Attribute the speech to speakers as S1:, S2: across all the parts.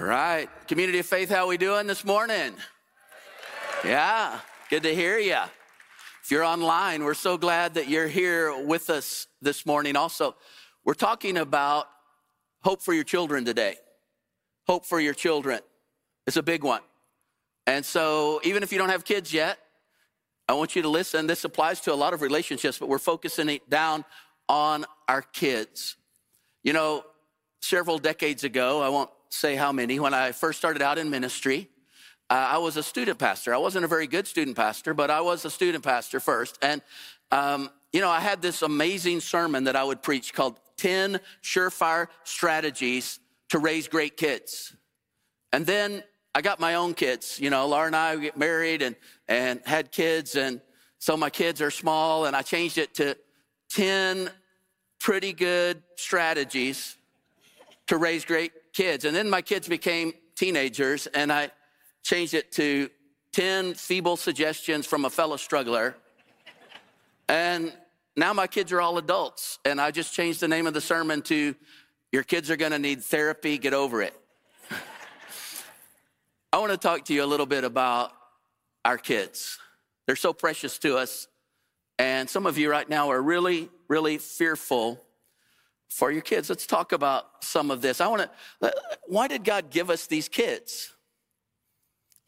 S1: All right. Community of Faith, how we doing this morning? Yeah, good to hear you. If you're online, we're so glad that you're here with us this morning. Also, we're talking about hope for your children today. Hope for your children. It's a big one. And so, even if you don't have kids yet, I want you to listen. This applies to a lot of relationships, but we're focusing it down on our kids. You know, several decades ago, I won't say how many, when I first started out in ministry, uh, I was a student pastor. I wasn't a very good student pastor, but I was a student pastor first. And, um, you know, I had this amazing sermon that I would preach called 10 Surefire Strategies to Raise Great Kids. And then I got my own kids. You know, Laura and I get married and, and had kids. And so my kids are small, and I changed it to 10 pretty good strategies to raise great kids. And then my kids became teenagers, and I changed it to 10 feeble suggestions from a fellow struggler. And now my kids are all adults, and I just changed the name of the sermon to Your Kids Are Gonna Need Therapy, Get Over It. I wanna talk to you a little bit about our kids. They're so precious to us, and some of you right now are really, really fearful for your kids. Let's talk about some of this. I want to, why did God give us these kids?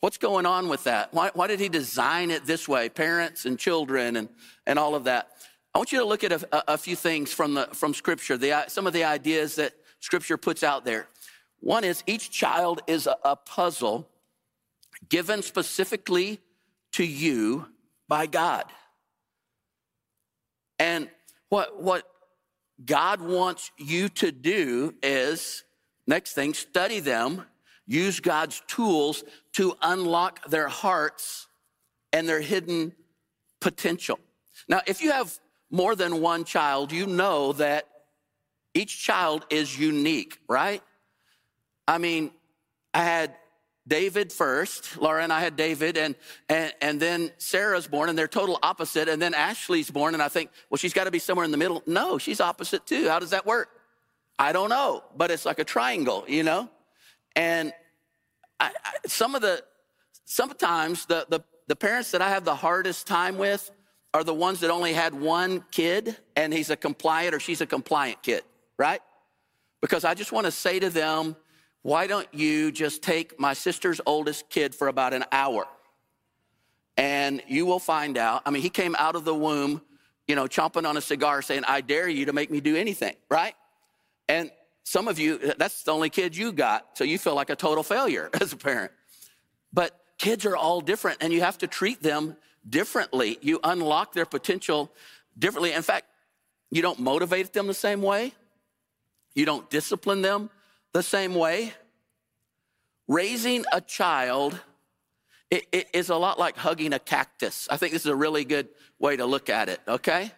S1: What's going on with that? Why, why did He design it this way, parents and children and, and all of that? I want you to look at a, a few things from, the, from Scripture, the, some of the ideas that Scripture puts out there. One is each child is a, a puzzle given specifically to you by God. And what, what God wants you to do is next thing, study them, use God's tools to unlock their hearts and their hidden potential. Now, if you have more than one child, you know that each child is unique, right? I mean, I had David first. Laura and I had David, and, and, and then Sarah's born, and they're total opposite. And then Ashley's born, and I think, well, she's got to be somewhere in the middle. No, she's opposite too. How does that work? I don't know, but it's like a triangle, you know? And I, I, some of the, sometimes the, the, the parents that I have the hardest time with are the ones that only had one kid, and he's a compliant or she's a compliant kid, right? Because I just want to say to them, why don't you just take my sister's oldest kid for about an hour? And you will find out. I mean, he came out of the womb, you know, chomping on a cigar saying, I dare you to make me do anything, right? And some of you, that's the only kid you got. So you feel like a total failure as a parent. But kids are all different and you have to treat them differently. You unlock their potential differently. In fact, you don't motivate them the same way, you don't discipline them the same way. Raising a child it, it is a lot like hugging a cactus. I think this is a really good way to look at it, okay?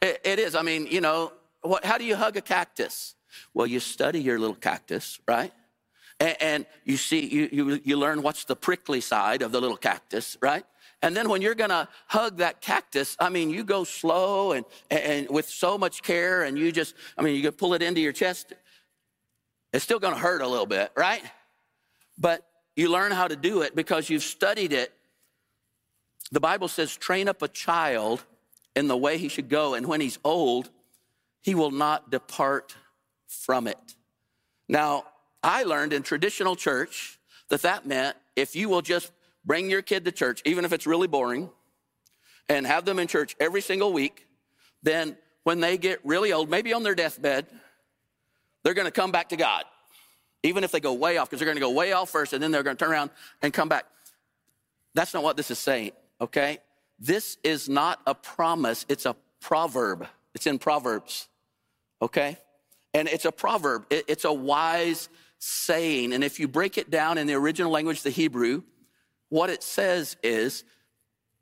S1: it, it is. I mean, you know, what, how do you hug a cactus? Well, you study your little cactus, right? And, and you see, you, you, you learn what's the prickly side of the little cactus, right? And then when you're gonna hug that cactus, I mean, you go slow and, and with so much care, and you just, I mean, you can pull it into your chest. It's still gonna hurt a little bit, right? But you learn how to do it because you've studied it. The Bible says, train up a child in the way he should go, and when he's old, he will not depart from it. Now, I learned in traditional church that that meant if you will just bring your kid to church, even if it's really boring, and have them in church every single week, then when they get really old, maybe on their deathbed, they're going to come back to God, even if they go way off, because they're going to go way off first and then they're going to turn around and come back. That's not what this is saying, okay? This is not a promise, it's a proverb. It's in Proverbs, okay? And it's a proverb, it's a wise saying. And if you break it down in the original language, the Hebrew, what it says is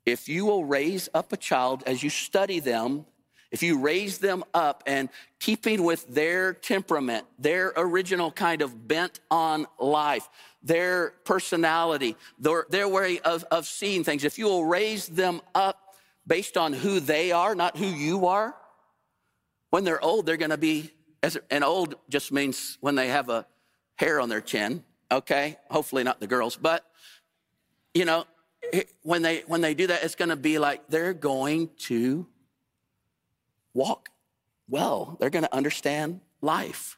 S1: if you will raise up a child as you study them if you raise them up and keeping with their temperament, their original kind of bent on life, their personality, their, their way of, of seeing things, if you will raise them up based on who they are, not who you are, when they're old, they're going to be, and old just means when they have a hair on their chin, okay? Hopefully not the girls, but you know, when they when they do that, it's going to be like they're going to walk well. They're going to understand life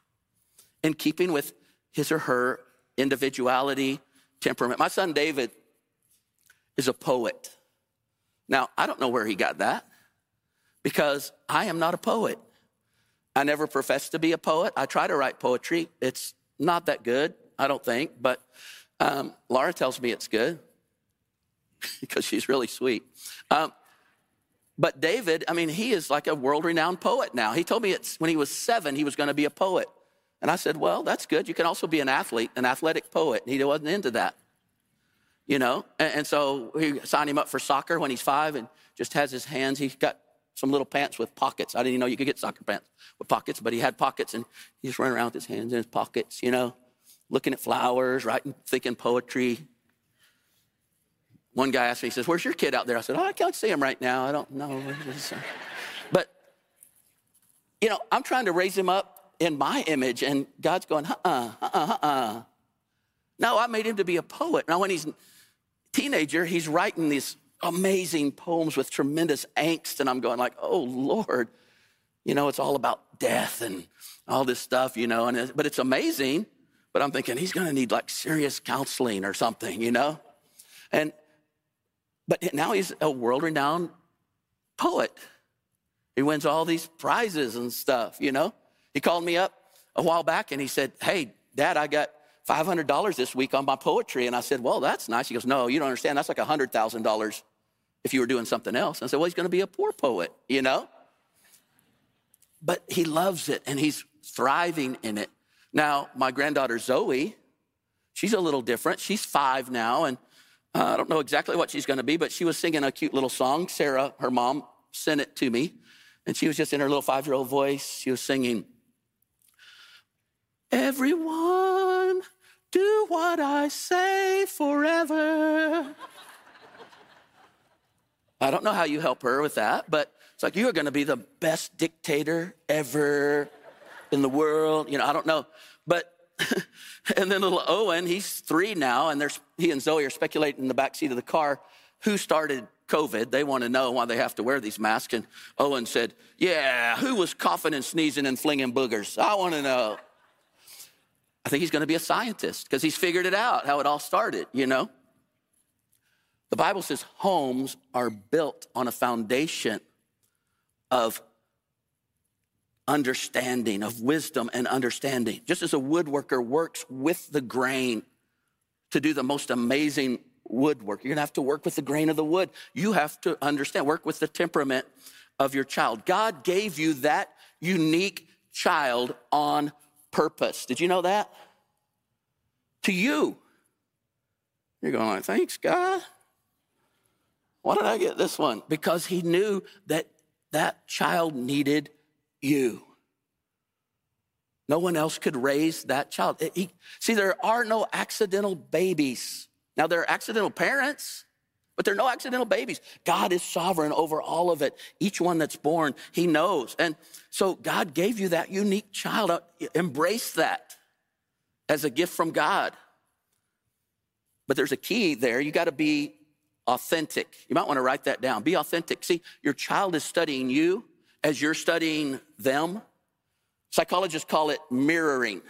S1: in keeping with his or her individuality, temperament. My son David is a poet. Now, I don't know where he got that because I am not a poet. I never professed to be a poet. I try to write poetry. It's not that good, I don't think, but um, Laura tells me it's good because she's really sweet. Um, but David, I mean, he is like a world renowned poet now. He told me it's, when he was seven, he was going to be a poet. And I said, Well, that's good. You can also be an athlete, an athletic poet. And he wasn't into that, you know? And, and so we signed him up for soccer when he's five and just has his hands. He's got some little pants with pockets. I didn't even know you could get soccer pants with pockets, but he had pockets and he just ran around with his hands in his pockets, you know, looking at flowers, writing, thinking poetry. One guy asked me, he says, Where's your kid out there? I said, Oh, I can't see him right now. I don't know. but, you know, I'm trying to raise him up in my image. And God's going, uh uh, uh uh, uh. No, I made him to be a poet. Now, when he's a teenager, he's writing these amazing poems with tremendous angst. And I'm going like, oh, Lord, you know, it's all about death and all this stuff, you know, and it, but it's amazing. But I'm thinking he's going to need like serious counseling or something, you know? And, but now he's a world renowned poet. He wins all these prizes and stuff, you know? He called me up a while back and he said, Hey, Dad, I got $500 this week on my poetry. And I said, Well, that's nice. He goes, No, you don't understand. That's like $100,000 if you were doing something else. And I said, Well, he's going to be a poor poet, you know? But he loves it and he's thriving in it. Now, my granddaughter Zoe, she's a little different. She's five now, and Uh, I don't know exactly what she's going to be, but she was singing a cute little song. Sarah, her mom, sent it to me, and she was just in her little five year old voice. She was singing, Everyone, do what I say forever. I don't know how you help her with that, but it's like you are going to be the best dictator ever in the world. You know, I don't know. But, and then little Owen, he's three now, and there's, he and Zoe are speculating in the back seat of the car who started COVID. They want to know why they have to wear these masks. And Owen said, Yeah, who was coughing and sneezing and flinging boogers? I want to know. I think he's going to be a scientist because he's figured it out how it all started, you know? The Bible says homes are built on a foundation of understanding, of wisdom and understanding. Just as a woodworker works with the grain to do the most amazing woodwork, you're gonna have to work with the grain of the wood. You have to understand, work with the temperament of your child. God gave you that unique child on purpose. Did you know that? To you. You're going like, thanks, God. Why did I get this one? Because he knew that that child needed you. No one else could raise that child. He, see, there are no accidental babies. Now, there are accidental parents, but there are no accidental babies. God is sovereign over all of it. Each one that's born, He knows. And so God gave you that unique child. Uh, embrace that as a gift from God. But there's a key there. You got to be authentic. You might want to write that down. Be authentic. See, your child is studying you as you're studying them. Psychologists call it mirroring.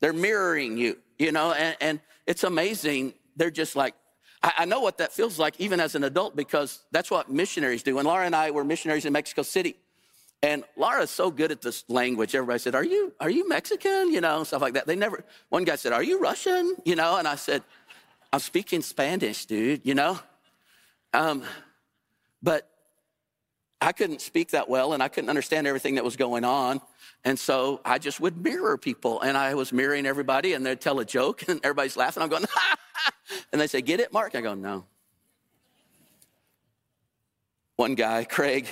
S1: They're mirroring you, you know, and, and it's amazing. They're just like, I, I know what that feels like even as an adult because that's what missionaries do. And Laura and I were missionaries in Mexico City. And Laura's so good at this language. Everybody said, Are you, are you Mexican? You know, stuff like that. They never, one guy said, Are you Russian? You know, and I said, I'm speaking Spanish, dude, you know? Um, but I couldn't speak that well and I couldn't understand everything that was going on. And so I just would mirror people and I was mirroring everybody and they'd tell a joke and everybody's laughing. I'm going, and they say, Get it, Mark? I go, No. One guy, Craig,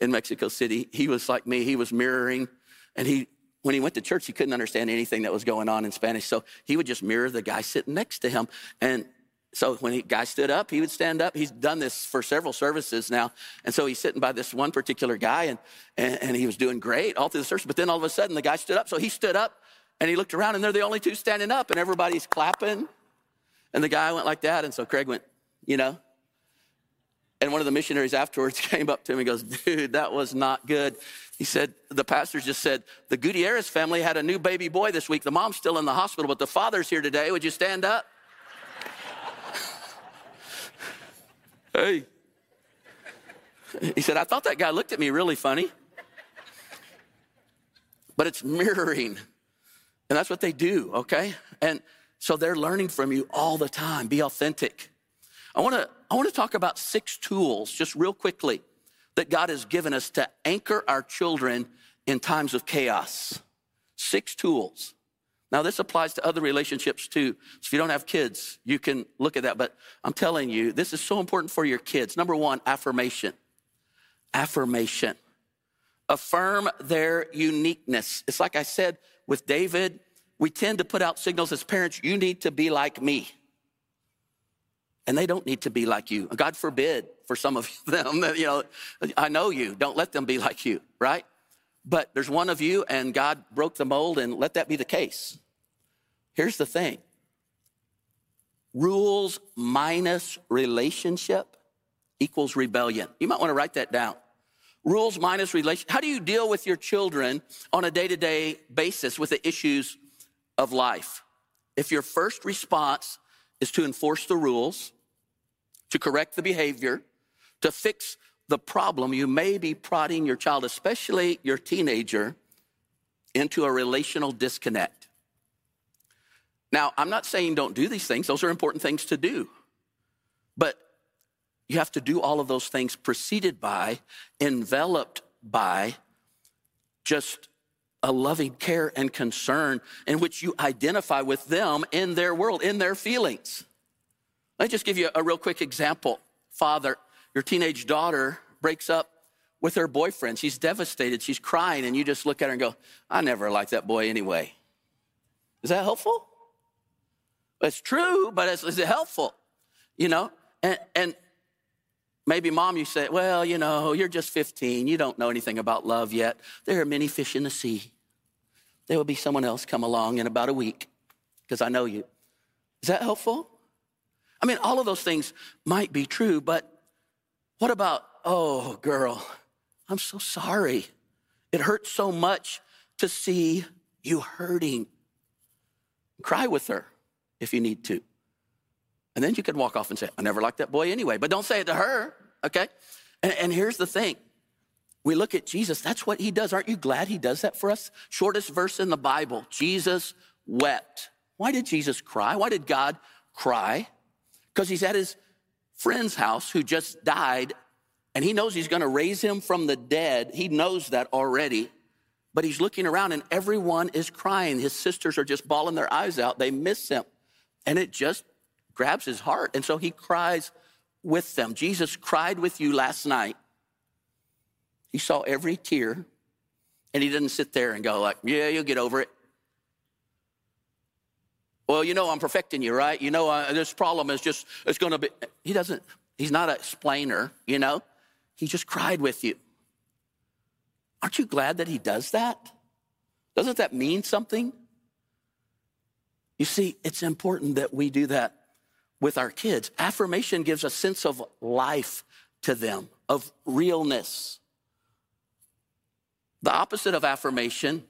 S1: in Mexico City, he was like me. He was mirroring and he, when he went to church, he couldn't understand anything that was going on in Spanish. So he would just mirror the guy sitting next to him. And so when the guy stood up, he would stand up. He's done this for several services now. And so he's sitting by this one particular guy and, and, and, he was doing great all through the service. But then all of a sudden the guy stood up. So he stood up And he looked around and they're the only two standing up and everybody's clapping. And the guy went like that. And so Craig went, you know. And one of the missionaries afterwards came up to him and goes, dude, that was not good. He said, the pastor just said, the Gutierrez family had a new baby boy this week. The mom's still in the hospital, but the father's here today. Would you stand up? Hey. He said, I thought that guy looked at me really funny. But it's mirroring. And that's what they do, okay? And so they're learning from you all the time. Be authentic. I wanna, I wanna talk about six tools, just real quickly, that God has given us to anchor our children in times of chaos. Six tools. Now, this applies to other relationships too. So if you don't have kids, you can look at that. But I'm telling you, this is so important for your kids. Number one, affirmation. Affirmation. Affirm their uniqueness. It's like I said with David, we tend to put out signals as parents you need to be like me. And they don't need to be like you. God forbid for some of them that, you know, I know you, don't let them be like you, right? But there's one of you, and God broke the mold, and let that be the case. Here's the thing rules minus relationship equals rebellion. You might want to write that down. Rules minus relation. How do you deal with your children on a day to day basis with the issues of life? If your first response is to enforce the rules, to correct the behavior, to fix the problem, you may be prodding your child, especially your teenager, into a relational disconnect. Now, I'm not saying don't do these things, those are important things to do. But you have to do all of those things preceded by, enveloped by just a loving care and concern in which you identify with them in their world, in their feelings. Let me just give you a real quick example. Father, your teenage daughter breaks up with her boyfriend. She's devastated. She's crying, and you just look at her and go, I never liked that boy anyway. Is that helpful? It's true, but is, it helpful? You know? And, and maybe mom, you say, well, you know, you're just 15. You don't know anything about love yet. There are many fish in the sea. There will be someone else come along in about a week because I know you. Is that helpful? I mean, all of those things might be true, but what about, oh, girl, I'm so sorry. It hurts so much to see you hurting. Cry with her if you need to. And then you can walk off and say, I never liked that boy anyway. But don't say it to her, okay? And, and here's the thing we look at Jesus, that's what he does. Aren't you glad he does that for us? Shortest verse in the Bible Jesus wept. Why did Jesus cry? Why did God cry? Because he's at his friend's house who just died, and he knows he's going to raise him from the dead. He knows that already. But he's looking around, and everyone is crying. His sisters are just bawling their eyes out. They miss him. And it just grabs his heart. And so he cries with them. Jesus cried with you last night. He saw every tear, and he didn't sit there and go like, "Yeah, you'll get over it." Well, you know, I'm perfecting you, right? You know, uh, this problem is just, it's going to be. He doesn't, he's not a explainer, you know? He just cried with you. Aren't you glad that he does that? Doesn't that mean something? You see, it's important that we do that with our kids. Affirmation gives a sense of life to them, of realness. The opposite of affirmation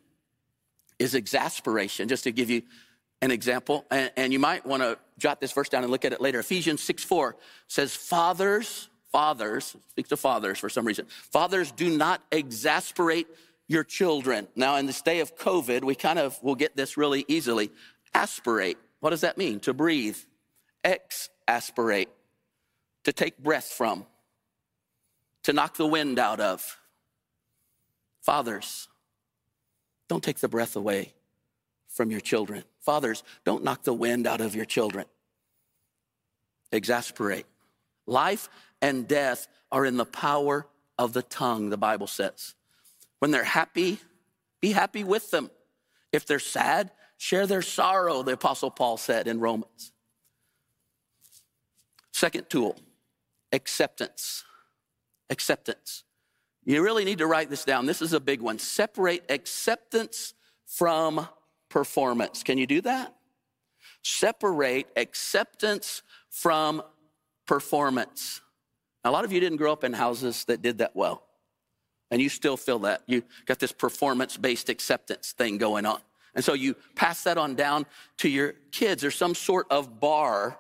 S1: is exasperation, just to give you an example, and, and you might want to jot this verse down and look at it later. Ephesians 6 4 says, Fathers, fathers, speaks to fathers for some reason, fathers, do not exasperate your children. Now, in this day of COVID, we kind of will get this really easily. Aspirate, what does that mean? To breathe. Exasperate, to take breath from, to knock the wind out of. Fathers, don't take the breath away from your children. Fathers, don't knock the wind out of your children. Exasperate. Life and death are in the power of the tongue, the Bible says. When they're happy, be happy with them. If they're sad, share their sorrow, the Apostle Paul said in Romans. Second tool acceptance. Acceptance. You really need to write this down. This is a big one. Separate acceptance from performance. Can you do that? Separate acceptance from performance. Now, a lot of you didn't grow up in houses that did that well, and you still feel that. You got this performance based acceptance thing going on. And so you pass that on down to your kids. There's some sort of bar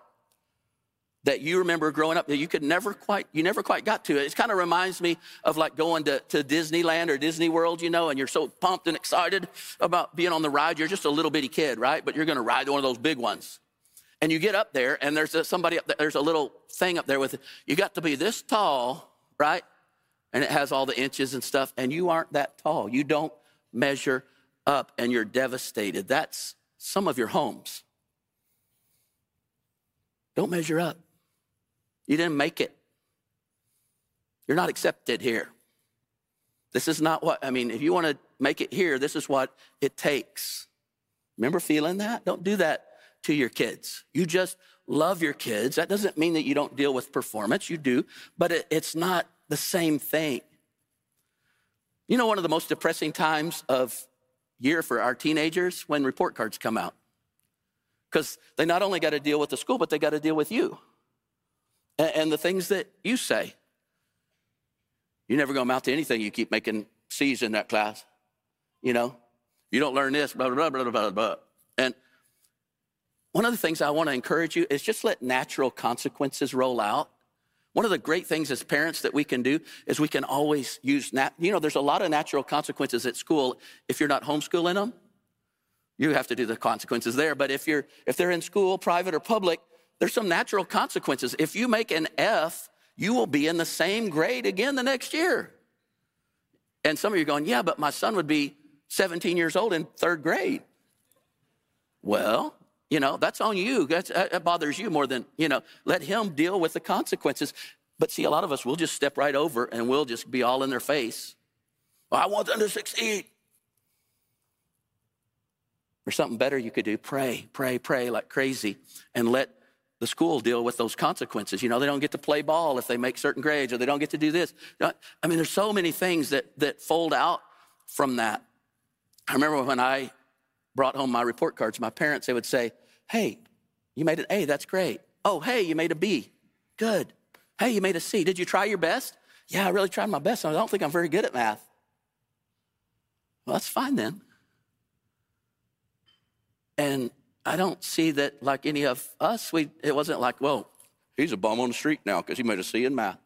S1: that you remember growing up that you could never quite, you never quite got to. It It kind of reminds me of like going to, to Disneyland or Disney World, you know, and you're so pumped and excited about being on the ride. You're just a little bitty kid, right? But you're going to ride one of those big ones. And you get up there and there's a, somebody up there, there's a little thing up there with, it. you got to be this tall, right? And it has all the inches and stuff, and you aren't that tall. You don't measure up and you're devastated. That's some of your homes. Don't measure up. You didn't make it. You're not accepted here. This is not what, I mean, if you want to make it here, this is what it takes. Remember feeling that? Don't do that to your kids. You just love your kids. That doesn't mean that you don't deal with performance. You do, but it, it's not the same thing. You know, one of the most depressing times of year for our teenagers when report cards come out. Because they not only got to deal with the school, but they got to deal with you and, and the things that you say. You're never going to amount to anything. You keep making C's in that class. You know, you don't learn this, blah, blah, blah, blah, blah, blah. And one of the things I want to encourage you is just let natural consequences roll out. One of the great things as parents that we can do is we can always use, nat- you know, there's a lot of natural consequences at school if you're not homeschooling them. You have to do the consequences there. But if you're, if they're in school, private or public, there's some natural consequences. If you make an F, you will be in the same grade again the next year. And some of you are going, yeah, but my son would be 17 years old in third grade. Well, you know, that's on you. That's, that bothers you more than, you know, let him deal with the consequences. But see, a lot of us will just step right over and we'll just be all in their face. Well, I want them to succeed. Or something better you could do pray, pray, pray like crazy and let the school deal with those consequences. You know, they don't get to play ball if they make certain grades or they don't get to do this. I mean, there's so many things that, that fold out from that. I remember when I brought home my report cards, my parents, they would say, Hey, you made an A, that's great. Oh, hey, you made a B, good. Hey, you made a C. Did you try your best? Yeah, I really tried my best. I don't think I'm very good at math. Well, that's fine then. And I don't see that like any of us. We, it wasn't like, well, he's a bum on the street now because he made a C in math.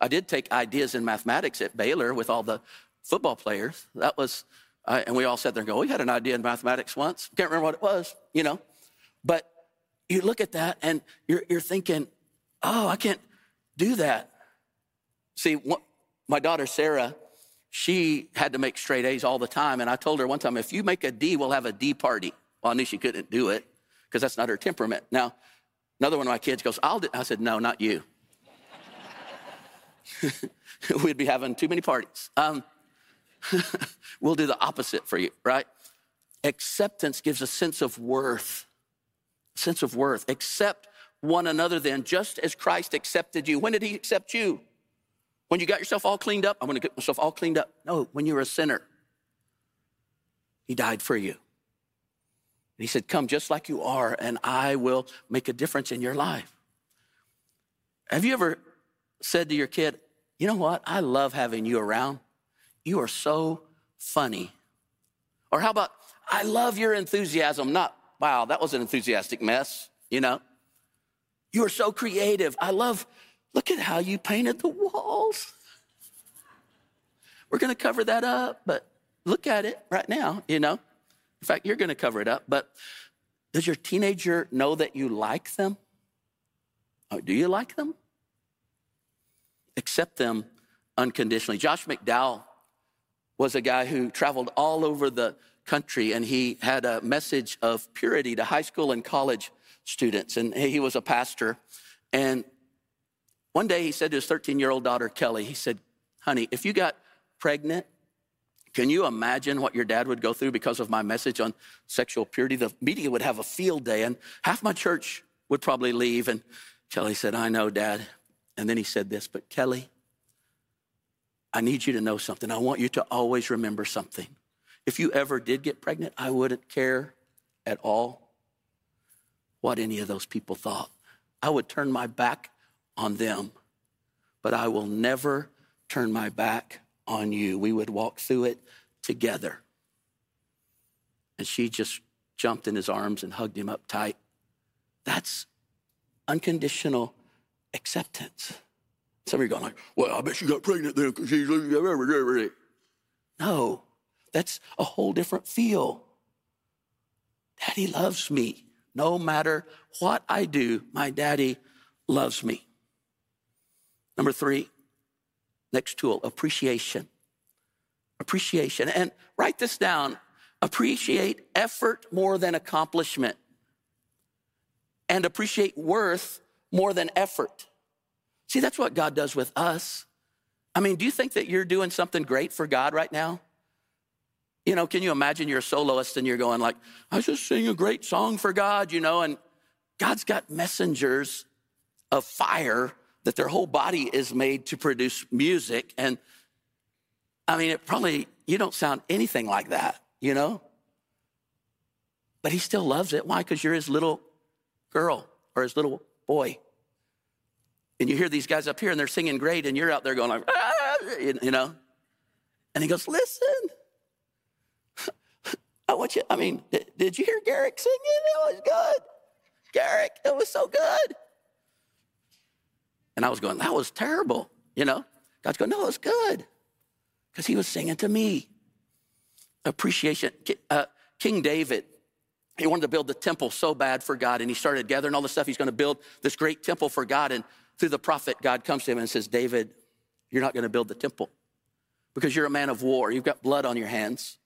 S1: I did take ideas in mathematics at Baylor with all the football players. That was, and we all sat there and go, we had an idea in mathematics once. Can't remember what it was, you know. But you look at that and you're, you're thinking, oh, I can't do that. See, what, my daughter Sarah, she had to make straight A's all the time. And I told her one time, if you make a D, we'll have a D party. Well, I knew she couldn't do it because that's not her temperament. Now, another one of my kids goes, I'll do. I said, no, not you. We'd be having too many parties. Um, we'll do the opposite for you, right? Acceptance gives a sense of worth. Sense of worth. Accept one another then, just as Christ accepted you. When did he accept you? When you got yourself all cleaned up? I'm to get myself all cleaned up. No, when you were a sinner. He died for you. He said, Come just like you are, and I will make a difference in your life. Have you ever said to your kid, You know what? I love having you around. You are so funny. Or how about, I love your enthusiasm. Not, wow, that was an enthusiastic mess, you know? You are so creative. I love, look at how you painted the walls. We're gonna cover that up, but look at it right now, you know? In fact, you're going to cover it up, but does your teenager know that you like them? Oh, do you like them? Accept them unconditionally. Josh McDowell was a guy who traveled all over the country and he had a message of purity to high school and college students. And he was a pastor. And one day he said to his 13 year old daughter, Kelly, he said, Honey, if you got pregnant can you imagine what your dad would go through because of my message on sexual purity? The media would have a field day, and half my church would probably leave. And Kelly said, I know, Dad. And then he said this, but Kelly, I need you to know something. I want you to always remember something. if you ever did get pregnant, I wouldn't care at all what any of those people thought. I would turn my back on them, but I will never turn my back on you. We would walk through it together. And she just jumped in his arms and hugged him up tight. That's unconditional acceptance. Some of you are going like, well, I bet she got pregnant then because she's losing No, that's a whole different feel. Daddy loves me. No matter what I do, my daddy loves me. Number three, next tool, appreciation. Appreciation. And write this down appreciate effort more than accomplishment, and appreciate worth more than effort. See, that's what God does with us. I mean, do you think that you're doing something great for God right now? You know, can you imagine you're a soloist and you're going like, I just sing a great song for God, you know, and God's got messengers of fire that their whole body is made to produce music. And I mean, it probably, you don't sound anything like that, you know? But he still loves it. Why? Because you're his little girl or his little boy. And you hear these guys up here and they're singing great, and you're out there going like, ah, you know? And he goes, listen. I want you, I mean, did, did you hear Garrick singing? It was good. Garrick, it was so good. And I was going, that was terrible, you know? God's going, no, it was good. Because he was singing to me. Appreciation. Uh, King David, he wanted to build the temple so bad for God, and he started gathering all the stuff. He's going to build this great temple for God. And through the prophet, God comes to him and says, David, you're not going to build the temple because you're a man of war. You've got blood on your hands.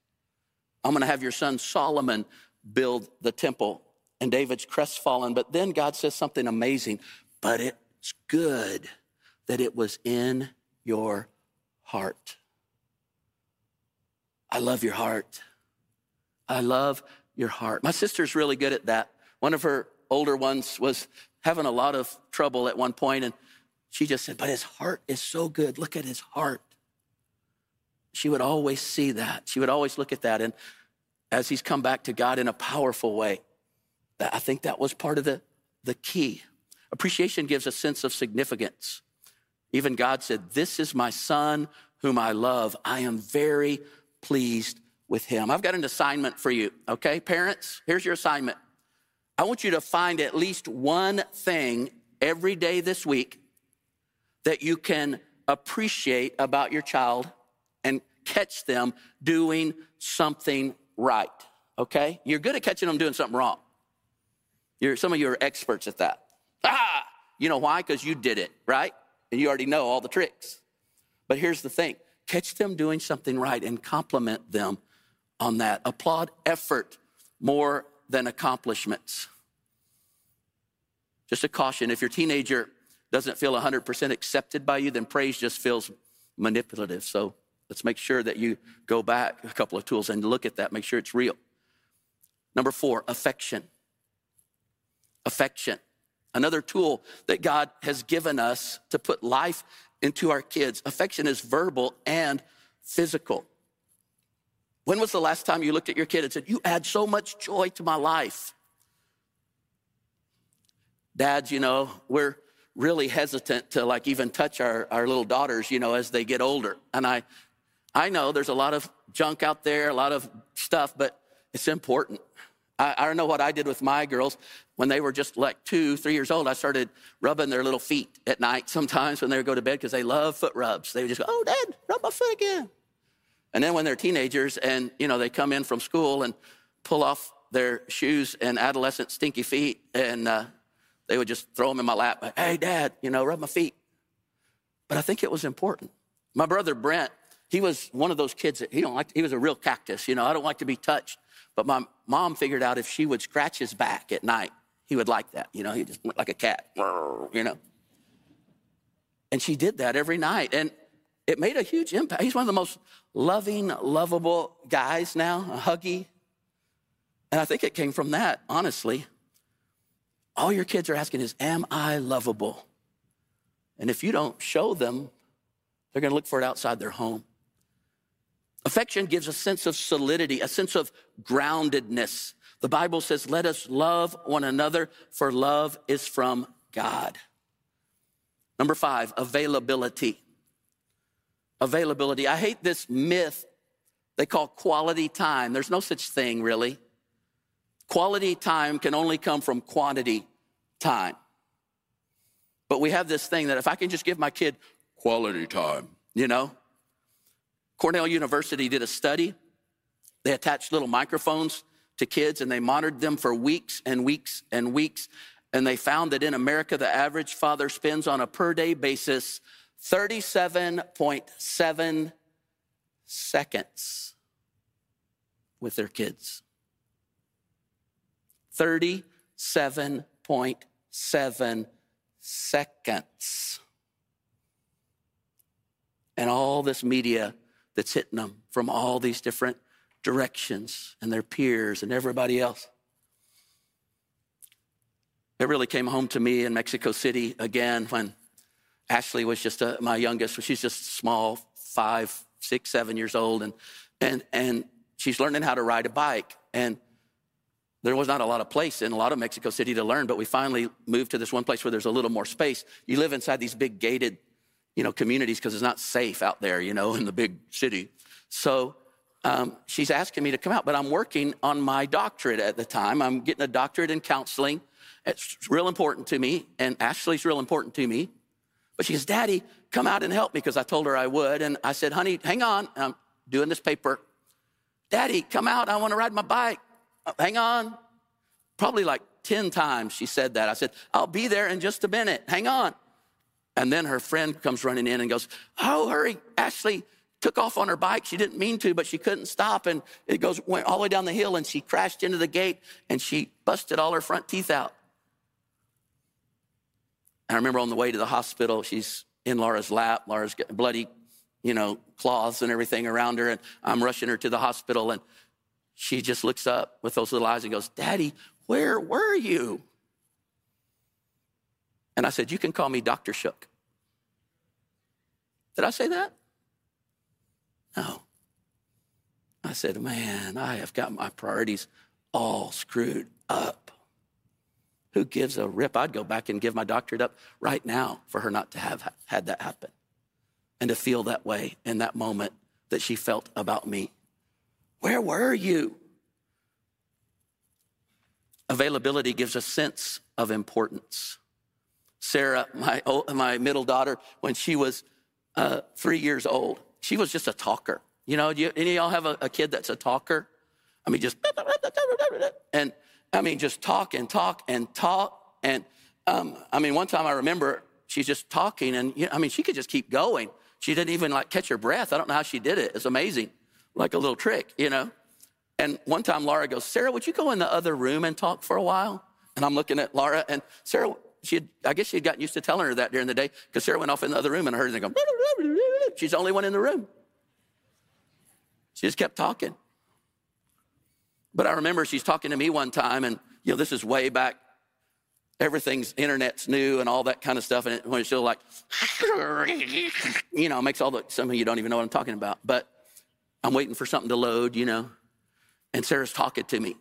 S1: I'm going to have your son Solomon build the temple. And David's crestfallen. But then God says something amazing. But it's good that it was in your heart. I love your heart. I love your heart. My sister's really good at that. One of her older ones was having a lot of trouble at one point, and she just said, But his heart is so good. Look at his heart. She would always see that. She would always look at that. And as he's come back to God in a powerful way, I think that was part of the, the key. Appreciation gives a sense of significance. Even God said, This is my son whom I love. I am very pleased with him. I've got an assignment for you, okay? Parents, here's your assignment. I want you to find at least one thing every day this week that you can appreciate about your child and catch them doing something right, okay? You're good at catching them doing something wrong. You're, some of you are experts at that. You know why? Because you did it, right? And you already know all the tricks. But here's the thing catch them doing something right and compliment them on that. Applaud effort more than accomplishments. Just a caution if your teenager doesn't feel 100% accepted by you, then praise just feels manipulative. So let's make sure that you go back a couple of tools and look at that, make sure it's real. Number four, affection. Affection. Another tool that God has given us to put life into our kids. Affection is verbal and physical. When was the last time you looked at your kid and said, You add so much joy to my life? Dads, you know, we're really hesitant to like even touch our, our little daughters, you know, as they get older. And I, I know there's a lot of junk out there, a lot of stuff, but it's important. I, I don't know what I did with my girls. When they were just like two, three years old, I started rubbing their little feet at night sometimes when they would go to bed because they love foot rubs. They would just go, oh, Dad, rub my foot again. And then when they're teenagers and, you know, they come in from school and pull off their shoes and adolescent stinky feet and uh, they would just throw them in my lap. Hey, Dad, you know, rub my feet. But I think it was important. My brother Brent, he was one of those kids that he don't like. He was a real cactus. You know, I don't like to be touched. But my mom figured out if she would scratch his back at night, he would like that. You know, he just went like a cat. You know. And she did that every night, and it made a huge impact. He's one of the most loving, lovable guys now, a huggy. And I think it came from that, honestly. All your kids are asking is, Am I lovable? And if you don't show them, they're going to look for it outside their home. Affection gives a sense of solidity, a sense of groundedness. The Bible says, let us love one another, for love is from God. Number five, availability. Availability. I hate this myth they call quality time. There's no such thing, really. Quality time can only come from quantity time. But we have this thing that if I can just give my kid quality time, you know? Cornell University did a study. They attached little microphones to kids and they monitored them for weeks and weeks and weeks. And they found that in America, the average father spends on a per day basis 37.7 seconds with their kids. 37.7 seconds. And all this media that's hitting them from all these different directions and their peers and everybody else. It really came home to me in Mexico City again when Ashley was just a, my youngest. She's just small, five, six, seven years old, and and and she's learning how to ride a bike. And there was not a lot of place in a lot of Mexico City to learn, but we finally moved to this one place where there's a little more space. You live inside these big gated, you know, communities because it's not safe out there, you know, in the big city. So um, she's asking me to come out, but I'm working on my doctorate at the time. I'm getting a doctorate in counseling. It's real important to me, and Ashley's real important to me. But she goes, Daddy, come out and help me because I told her I would. And I said, Honey, hang on. I'm doing this paper. Daddy, come out. I want to ride my bike. Uh, hang on. Probably like 10 times she said that. I said, I'll be there in just a minute. Hang on. And then her friend comes running in and goes, Oh, hurry. Ashley took off on her bike. She didn't mean to, but she couldn't stop. And it goes, went all the way down the hill and she crashed into the gate and she busted all her front teeth out. I remember on the way to the hospital, she's in Laura's lap. Laura's got bloody, you know, cloths and everything around her. And I'm rushing her to the hospital. And she just looks up with those little eyes and goes, Daddy, where were you? And I said, You can call me Dr. Shook. Did I say that? No. I said, Man, I have got my priorities all screwed up. Who gives a rip? I'd go back and give my doctorate up right now for her not to have had that happen and to feel that way in that moment that she felt about me. Where were you? Availability gives a sense of importance. Sarah, my, my middle daughter, when she was uh, three years old, she was just a talker. You know, you, any of y'all have a, a kid that's a talker? I mean, just, and I mean, just talk and talk and talk. And um, I mean, one time I remember she's just talking, and you know, I mean, she could just keep going. She didn't even like catch her breath. I don't know how she did it. It's amazing, like a little trick, you know. And one time Laura goes, Sarah, would you go in the other room and talk for a while? And I'm looking at Laura, and Sarah, she had, I guess she had gotten used to telling her that during the day because Sarah went off in the other room and I heard her go, she's the only one in the room. She just kept talking. But I remember she's talking to me one time, and you know, this is way back. Everything's internet's new and all that kind of stuff. And it, when still like, you know, makes all the, some of you don't even know what I'm talking about. But I'm waiting for something to load, you know. And Sarah's talking to me.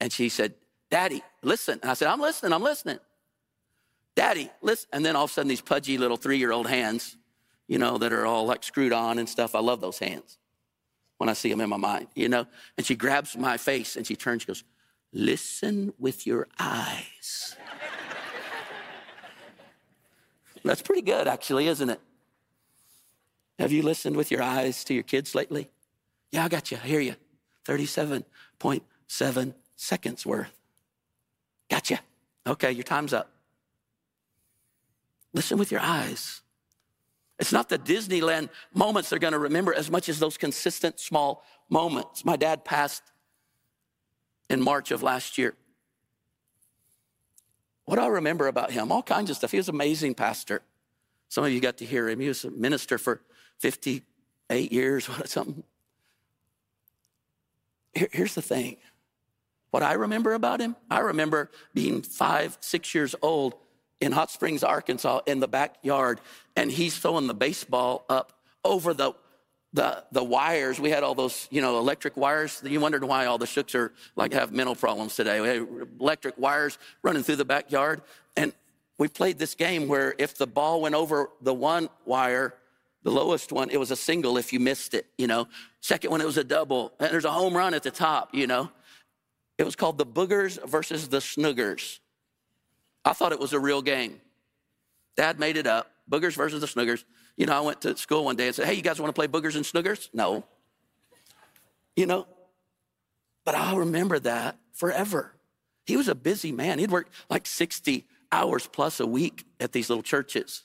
S1: And she said, Daddy, listen. And I said, I'm listening, I'm listening. Daddy, listen. And then all of a sudden, these pudgy little three year old hands, you know, that are all like screwed on and stuff. I love those hands when I see them in my mind, you know? And she grabs my face and she turns, she goes, Listen with your eyes. That's pretty good, actually, isn't it? Have you listened with your eyes to your kids lately? Yeah, I got you. I hear you. 37.7 seconds worth. Gotcha. Okay, your time's up. Listen with your eyes. It's not the Disneyland moments they're going to remember as much as those consistent small moments. My dad passed in March of last year. What do I remember about him? All kinds of stuff. He was an amazing pastor. Some of you got to hear him. He was a minister for 58 years, or something. Here, here's the thing. What I remember about him, I remember being five, six years old in Hot Springs, Arkansas, in the backyard, and he's throwing the baseball up over the the, the wires, we had all those, you know, electric wires. You wondered why all the shooks are like have mental problems today. We had electric wires running through the backyard. And we played this game where if the ball went over the one wire, the lowest one, it was a single if you missed it, you know. Second one, it was a double. And there's a home run at the top, you know. It was called the Boogers versus the Snoogers. I thought it was a real game. Dad made it up. Boogers versus the Snoogers. You know, I went to school one day and said, Hey, you guys want to play Boogers and Snoogers? No. You know, but I'll remember that forever. He was a busy man. He'd work like 60 hours plus a week at these little churches.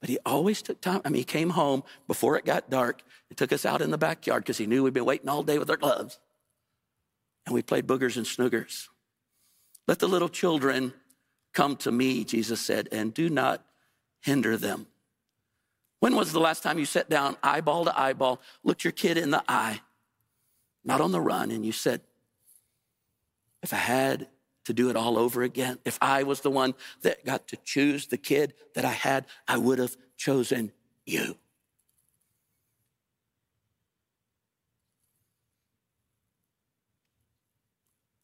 S1: But he always took time. I mean, he came home before it got dark and took us out in the backyard because he knew we'd been waiting all day with our gloves. And we played boogers and snoogers. Let the little children come to me, Jesus said, and do not hinder them. When was the last time you sat down, eyeball to eyeball, looked your kid in the eye, not on the run, and you said, if I had to do it all over again, if I was the one that got to choose the kid that I had, I would have chosen you.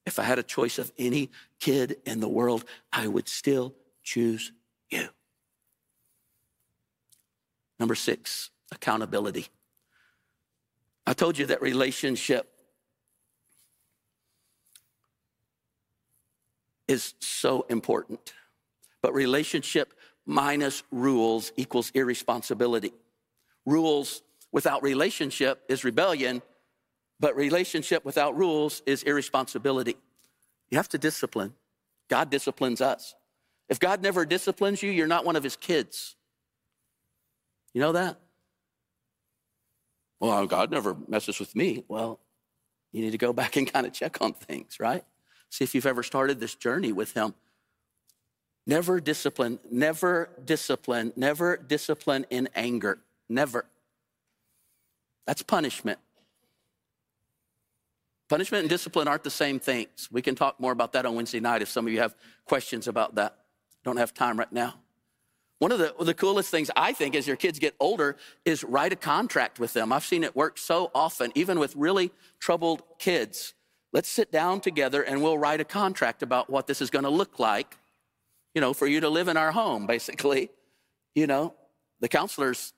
S1: If I had a choice of any kid in the world, I would still choose you. Number six, accountability. I told you that relationship is so important. But relationship minus rules equals irresponsibility. Rules without relationship is rebellion, but relationship without rules is irresponsibility. You have to discipline. God disciplines us. If God never disciplines you, you're not one of his kids. You know that? Well, God never messes with me. Well, you need to go back and kind of check on things, right? See if you've ever started this journey with Him. Never discipline, never discipline, never discipline in anger. Never. That's punishment. Punishment and discipline aren't the same things. We can talk more about that on Wednesday night if some of you have questions about that. Don't have time right now. One of the, the coolest things I think as your kids get older is write a contract with them. I've seen it work so often, even with really troubled kids. Let's sit down together and we'll write a contract about what this is going to look like, you know, for you to live in our home, basically. You know, the counselors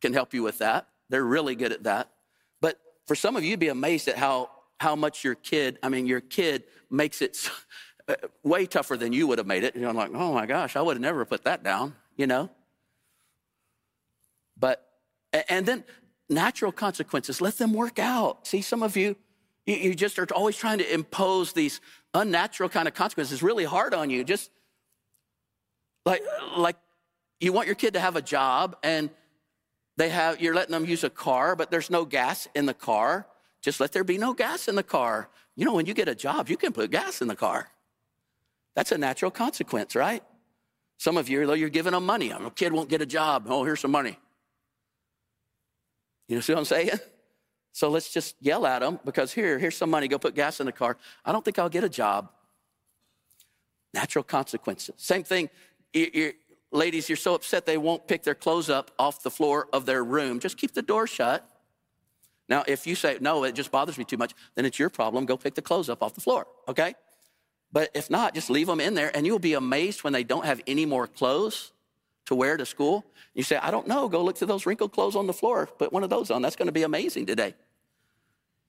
S1: can help you with that. They're really good at that. But for some of you, you'd be amazed at how, how much your kid, I mean, your kid makes it uh, way tougher than you would have made it. You know, I'm like, oh my gosh, I would have never put that down you know? But, and then natural consequences, let them work out. See, some of you, you, just are always trying to impose these unnatural kind of consequences. Really hard on you. Just like, like you want your kid to have a job and they have, you're letting them use a car, but there's no gas in the car. Just let there be no gas in the car. You know, when you get a job, you can put gas in the car. That's a natural consequence, right? Some of you, though, you're giving them money. A kid won't get a job. Oh, here's some money. You know, see what I'm saying? So let's just yell at them because here, here's some money. Go put gas in the car. I don't think I'll get a job. Natural consequences. Same thing. You're, you're, ladies, you're so upset they won't pick their clothes up off the floor of their room. Just keep the door shut. Now, if you say, no, it just bothers me too much, then it's your problem. Go pick the clothes up off the floor, okay? But if not, just leave them in there and you'll be amazed when they don't have any more clothes to wear to school. You say, I don't know, go look through those wrinkled clothes on the floor, put one of those on. That's going to be amazing today.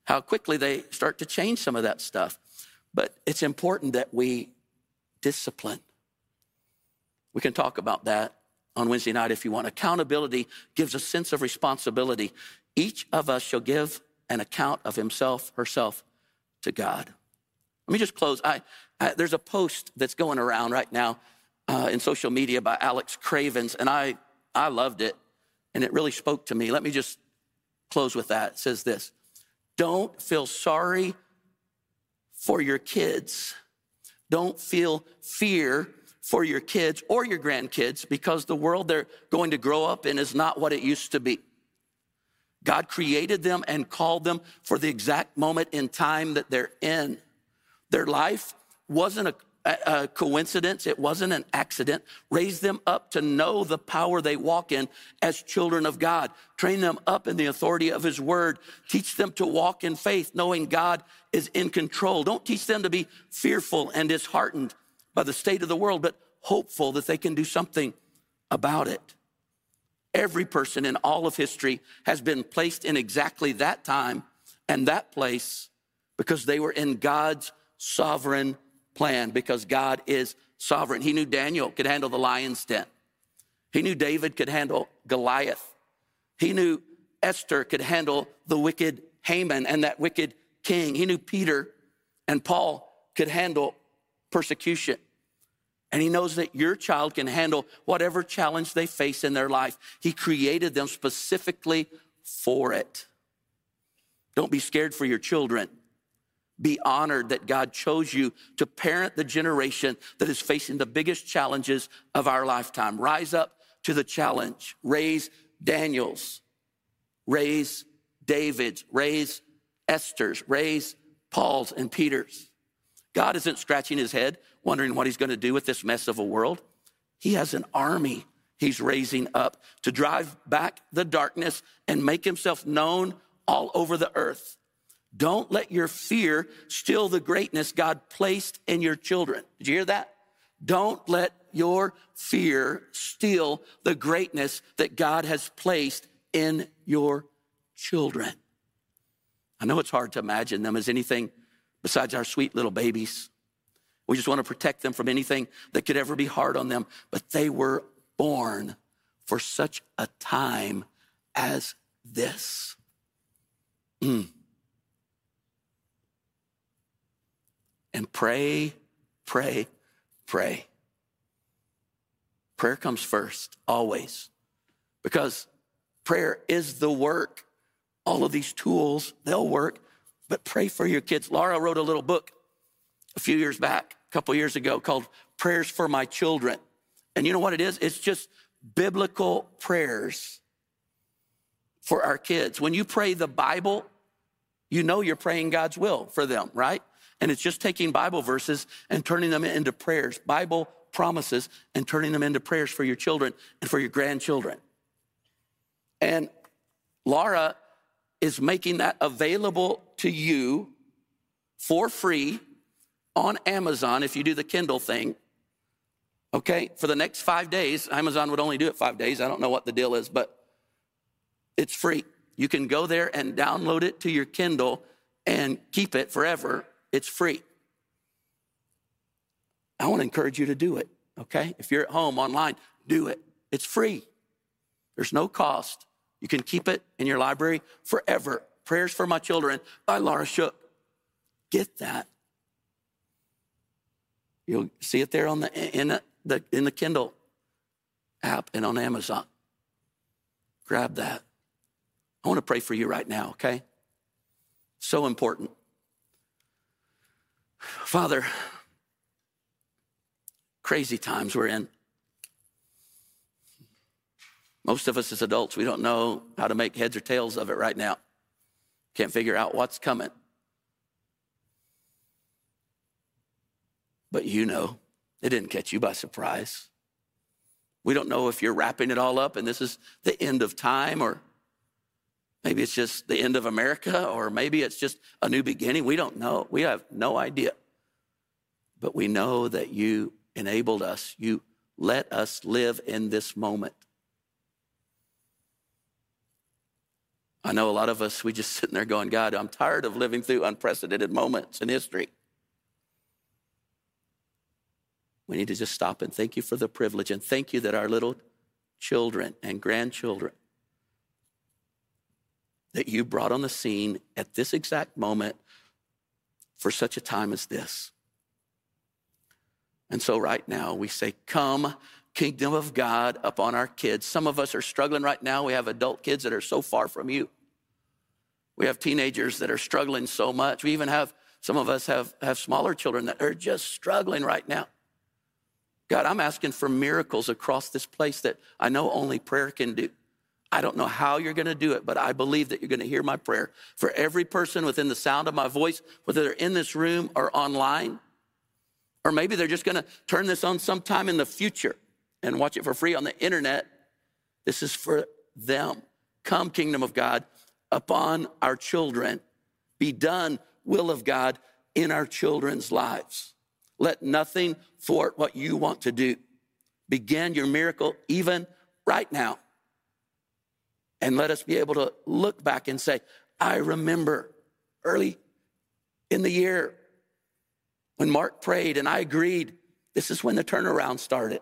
S1: How quickly they start to change some of that stuff. But it's important that we discipline. We can talk about that on Wednesday night if you want. Accountability gives a sense of responsibility. Each of us shall give an account of himself, herself to God. Let me just close. I, I, there's a post that's going around right now uh, in social media by Alex Cravens, and I, I loved it, and it really spoke to me. Let me just close with that. It says this Don't feel sorry for your kids. Don't feel fear for your kids or your grandkids because the world they're going to grow up in is not what it used to be. God created them and called them for the exact moment in time that they're in. Their life wasn't a a coincidence. It wasn't an accident. Raise them up to know the power they walk in as children of God. Train them up in the authority of His word. Teach them to walk in faith, knowing God is in control. Don't teach them to be fearful and disheartened by the state of the world, but hopeful that they can do something about it. Every person in all of history has been placed in exactly that time and that place because they were in God's sovereign plan because God is sovereign. He knew Daniel could handle the lion's den. He knew David could handle Goliath. He knew Esther could handle the wicked Haman and that wicked king. He knew Peter and Paul could handle persecution. And he knows that your child can handle whatever challenge they face in their life. He created them specifically for it. Don't be scared for your children. Be honored that God chose you to parent the generation that is facing the biggest challenges of our lifetime. Rise up to the challenge. Raise Daniels. Raise David's. Raise Esther's. Raise Paul's and Peter's. God isn't scratching his head wondering what he's going to do with this mess of a world. He has an army he's raising up to drive back the darkness and make himself known all over the earth. Don't let your fear steal the greatness God placed in your children. Did you hear that? Don't let your fear steal the greatness that God has placed in your children. I know it's hard to imagine them as anything besides our sweet little babies. We just want to protect them from anything that could ever be hard on them, but they were born for such a time as this. Mm. and pray, pray, pray. Prayer comes first, always, because prayer is the work. All of these tools, they'll work, but pray for your kids. Laura wrote a little book a few years back, a couple years ago, called Prayers for My Children. And you know what it is? It's just biblical prayers for our kids. When you pray the Bible, you know you're praying God's will for them, right? And it's just taking Bible verses and turning them into prayers, Bible promises, and turning them into prayers for your children and for your grandchildren. And Laura is making that available to you for free on Amazon if you do the Kindle thing. Okay, for the next five days, Amazon would only do it five days. I don't know what the deal is, but it's free. You can go there and download it to your Kindle and keep it forever it's free. I want to encourage you to do it, okay? If you're at home online, do it. It's free. There's no cost. You can keep it in your library forever. Prayers for My Children by Laura Shook. Get that. You'll see it there on the in the in the Kindle app and on Amazon. Grab that. I want to pray for you right now, okay? So important. Father, crazy times we're in. Most of us as adults, we don't know how to make heads or tails of it right now. Can't figure out what's coming. But you know, it didn't catch you by surprise. We don't know if you're wrapping it all up and this is the end of time or Maybe it's just the end of America, or maybe it's just a new beginning. We don't know. We have no idea. But we know that you enabled us, you let us live in this moment. I know a lot of us, we just sitting there going, God, I'm tired of living through unprecedented moments in history. We need to just stop and thank you for the privilege and thank you that our little children and grandchildren that you brought on the scene at this exact moment for such a time as this. And so, right now, we say, Come, kingdom of God, upon our kids. Some of us are struggling right now. We have adult kids that are so far from you. We have teenagers that are struggling so much. We even have, some of us have, have smaller children that are just struggling right now. God, I'm asking for miracles across this place that I know only prayer can do. I don't know how you're going to do it, but I believe that you're going to hear my prayer. For every person within the sound of my voice, whether they're in this room or online, Or maybe they're just gonna turn this on sometime in the future and watch it for free on the internet. This is for them. Come, kingdom of God, upon our children. Be done, will of God, in our children's lives. Let nothing thwart what you want to do. Begin your miracle even right now. And let us be able to look back and say, I remember early in the year when Mark prayed and I agreed, this is when the turnaround started.